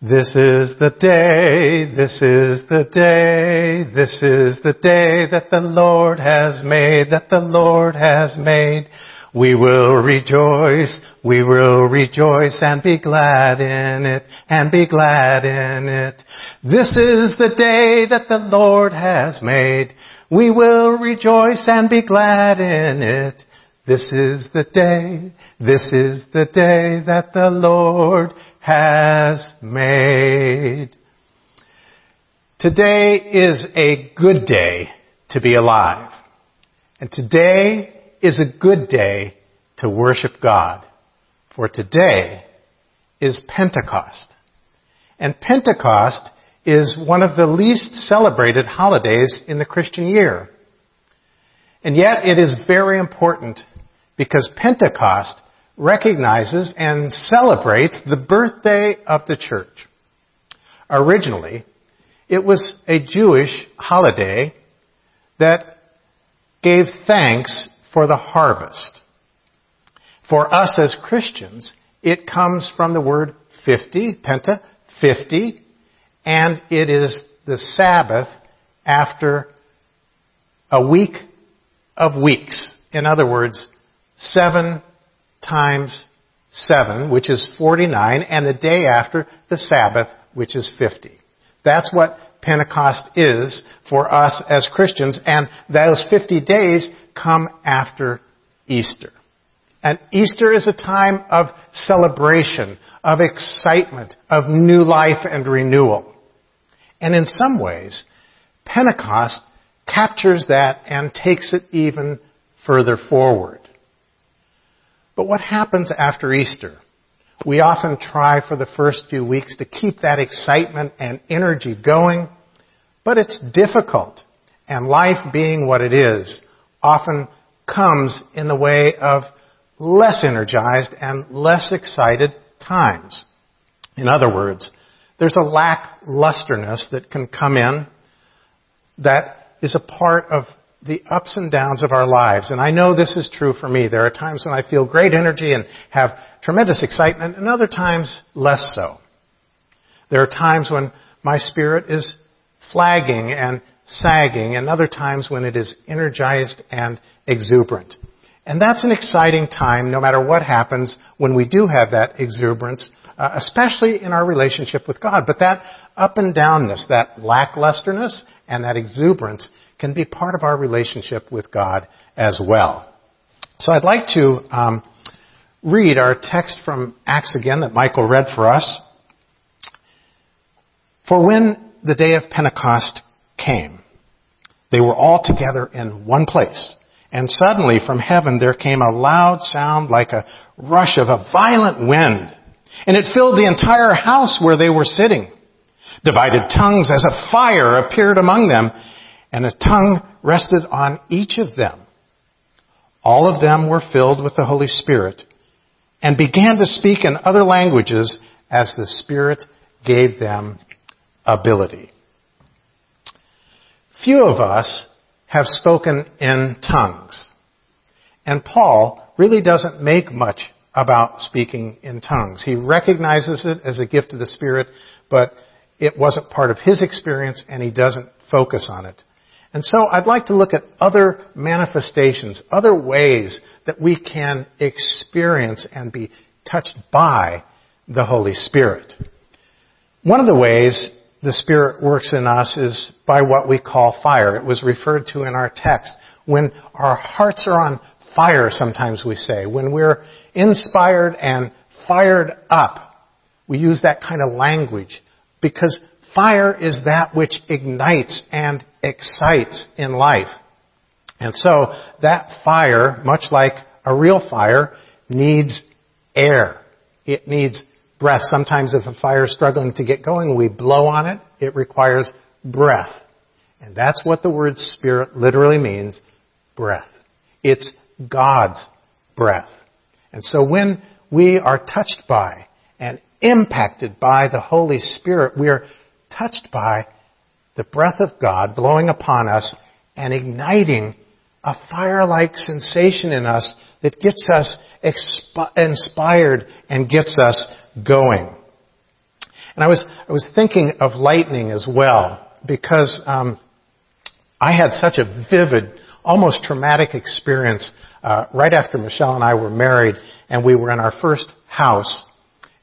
This is the day, this is the day, this is the day that the Lord has made, that the Lord has made. We will rejoice, we will rejoice and be glad in it, and be glad in it. This is the day that the Lord has made. We will rejoice and be glad in it. This is the day, this is the day that the Lord has made. Today is a good day to be alive. And today is a good day to worship God. For today is Pentecost. And Pentecost is one of the least celebrated holidays in the Christian year. And yet it is very important because Pentecost recognizes and celebrates the birthday of the church. Originally, it was a Jewish holiday that gave thanks for the harvest. For us as Christians, it comes from the word 50, penta, 50, and it is the Sabbath after a week of weeks. In other words, seven times 7, which is 49, and the day after the Sabbath, which is 50. That's what Pentecost is for us as Christians, and those 50 days come after Easter. And Easter is a time of celebration, of excitement, of new life and renewal. And in some ways, Pentecost captures that and takes it even further forward. But what happens after Easter? We often try for the first few weeks to keep that excitement and energy going, but it's difficult. And life being what it is often comes in the way of less energized and less excited times. In other words, there's a lacklusterness that can come in that is a part of the ups and downs of our lives. And I know this is true for me. There are times when I feel great energy and have tremendous excitement, and other times less so. There are times when my spirit is flagging and sagging, and other times when it is energized and exuberant. And that's an exciting time, no matter what happens, when we do have that exuberance, uh, especially in our relationship with God. But that up and downness, that lacklusterness, and that exuberance can be part of our relationship with God as well. So I'd like to um, read our text from Acts again that Michael read for us. For when the day of Pentecost came, they were all together in one place. And suddenly from heaven there came a loud sound like a rush of a violent wind. And it filled the entire house where they were sitting. Divided tongues as a fire appeared among them and a tongue rested on each of them. All of them were filled with the Holy Spirit and began to speak in other languages as the Spirit gave them ability. Few of us have spoken in tongues. And Paul really doesn't make much about speaking in tongues. He recognizes it as a gift of the Spirit, but it wasn't part of his experience and he doesn't focus on it. And so I'd like to look at other manifestations, other ways that we can experience and be touched by the Holy Spirit. One of the ways the Spirit works in us is by what we call fire. It was referred to in our text. When our hearts are on fire, sometimes we say. When we're inspired and fired up, we use that kind of language because Fire is that which ignites and excites in life. And so that fire, much like a real fire, needs air. It needs breath. Sometimes if a fire is struggling to get going, we blow on it. It requires breath. And that's what the word spirit literally means, breath. It's God's breath. And so when we are touched by and impacted by the Holy Spirit, we are touched by the breath of God blowing upon us and igniting a fire-like sensation in us that gets us inspired and gets us going. And I was, I was thinking of lightning as well because um, I had such a vivid, almost traumatic experience uh, right after Michelle and I were married, and we were in our first house,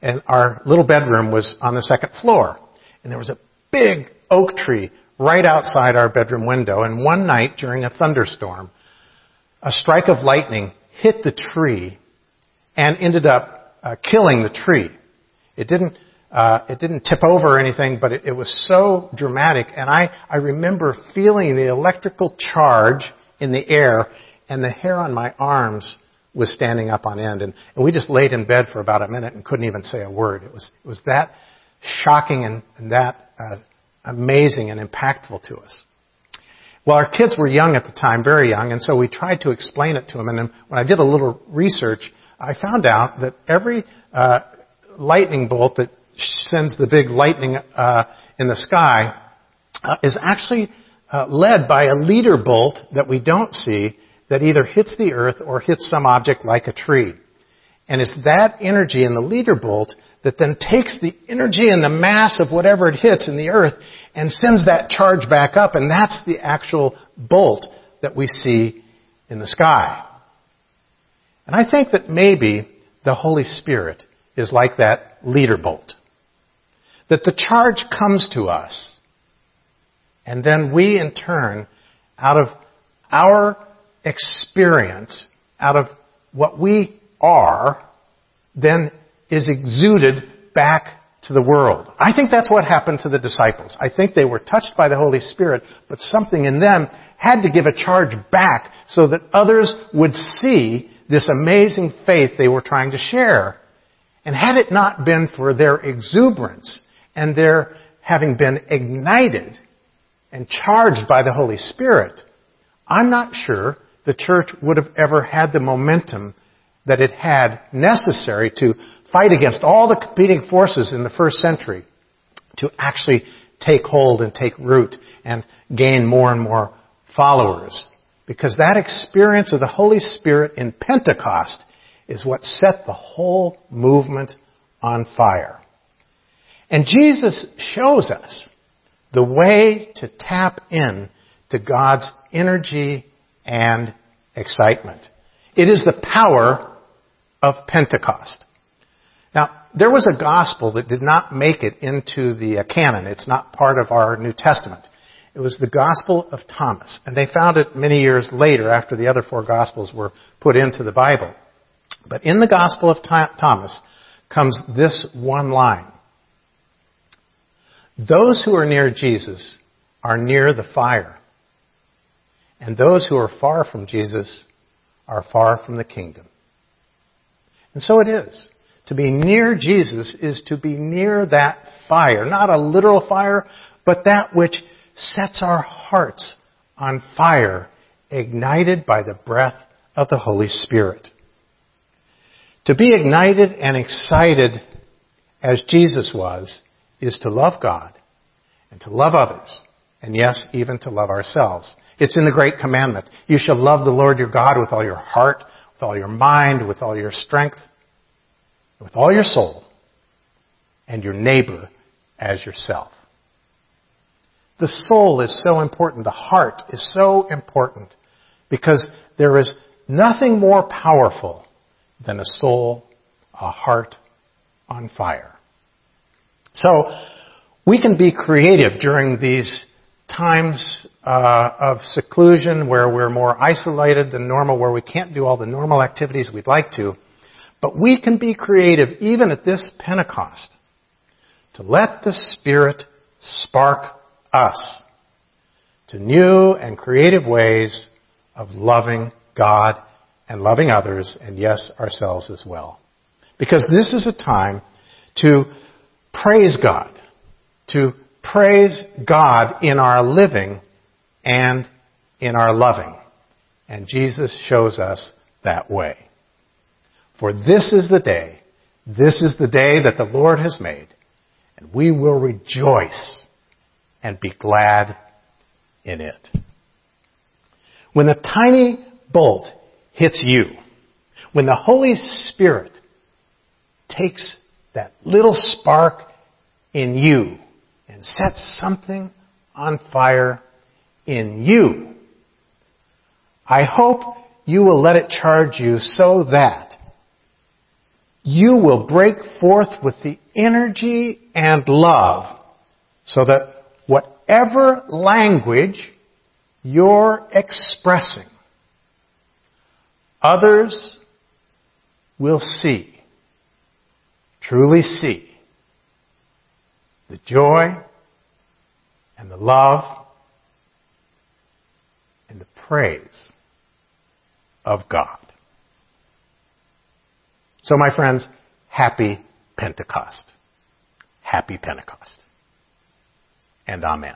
and our little bedroom was on the second floor, and there was a big oak tree right outside our bedroom window. And one night during a thunderstorm, a strike of lightning hit the tree and ended up uh, killing the tree. It didn't uh, it didn't tip over or anything, but it, it was so dramatic. And I, I remember feeling the electrical charge in the air, and the hair on my arms was standing up on end. And, and we just laid in bed for about a minute and couldn't even say a word. It was, it was that shocking and, and that uh, amazing and impactful to us. Well, our kids were young at the time, very young, and so we tried to explain it to them. And then when I did a little research, I found out that every uh, lightning bolt that sends the big lightning uh, in the sky uh, is actually uh, led by a leader bolt that we don't see that either hits the earth or hits some object like a tree. And it's that energy in the leader bolt that then takes the energy and the mass of whatever it hits in the earth and sends that charge back up, and that's the actual bolt that we see in the sky. And I think that maybe the Holy Spirit is like that leader bolt. That the charge comes to us, and then we in turn, out of our experience, out of what we are, then is exuded back to the world. I think that's what happened to the disciples. I think they were touched by the Holy Spirit, but something in them had to give a charge back so that others would see this amazing faith they were trying to share. And had it not been for their exuberance and their having been ignited and charged by the Holy Spirit, I'm not sure the church would have ever had the momentum that it had necessary to fight against all the competing forces in the first century to actually take hold and take root and gain more and more followers. Because that experience of the Holy Spirit in Pentecost is what set the whole movement on fire. And Jesus shows us the way to tap in to God's energy and excitement. It is the power of Pentecost. Now, there was a gospel that did not make it into the uh, canon. It's not part of our New Testament. It was the Gospel of Thomas. And they found it many years later after the other four Gospels were put into the Bible. But in the Gospel of Thomas comes this one line. Those who are near Jesus are near the fire. And those who are far from Jesus are far from the kingdom. And so it is. To be near Jesus is to be near that fire. Not a literal fire, but that which sets our hearts on fire, ignited by the breath of the Holy Spirit. To be ignited and excited as Jesus was is to love God and to love others, and yes, even to love ourselves. It's in the great commandment. You shall love the Lord your God with all your heart, with all your mind, with all your strength, with all your soul and your neighbor as yourself. The soul is so important. The heart is so important because there is nothing more powerful than a soul, a heart on fire. So, we can be creative during these times uh, of seclusion where we're more isolated than normal, where we can't do all the normal activities we'd like to. But we can be creative even at this Pentecost to let the Spirit spark us to new and creative ways of loving God and loving others and yes, ourselves as well. Because this is a time to praise God, to praise God in our living and in our loving. And Jesus shows us that way. For this is the day, this is the day that the Lord has made, and we will rejoice and be glad in it. When the tiny bolt hits you, when the Holy Spirit takes that little spark in you and sets something on fire in you. I hope you will let it charge you so that you will break forth with the energy and love so that whatever language you're expressing, others will see, truly see, the joy and the love and the praise of God. So my friends, happy Pentecost. Happy Pentecost. And amen.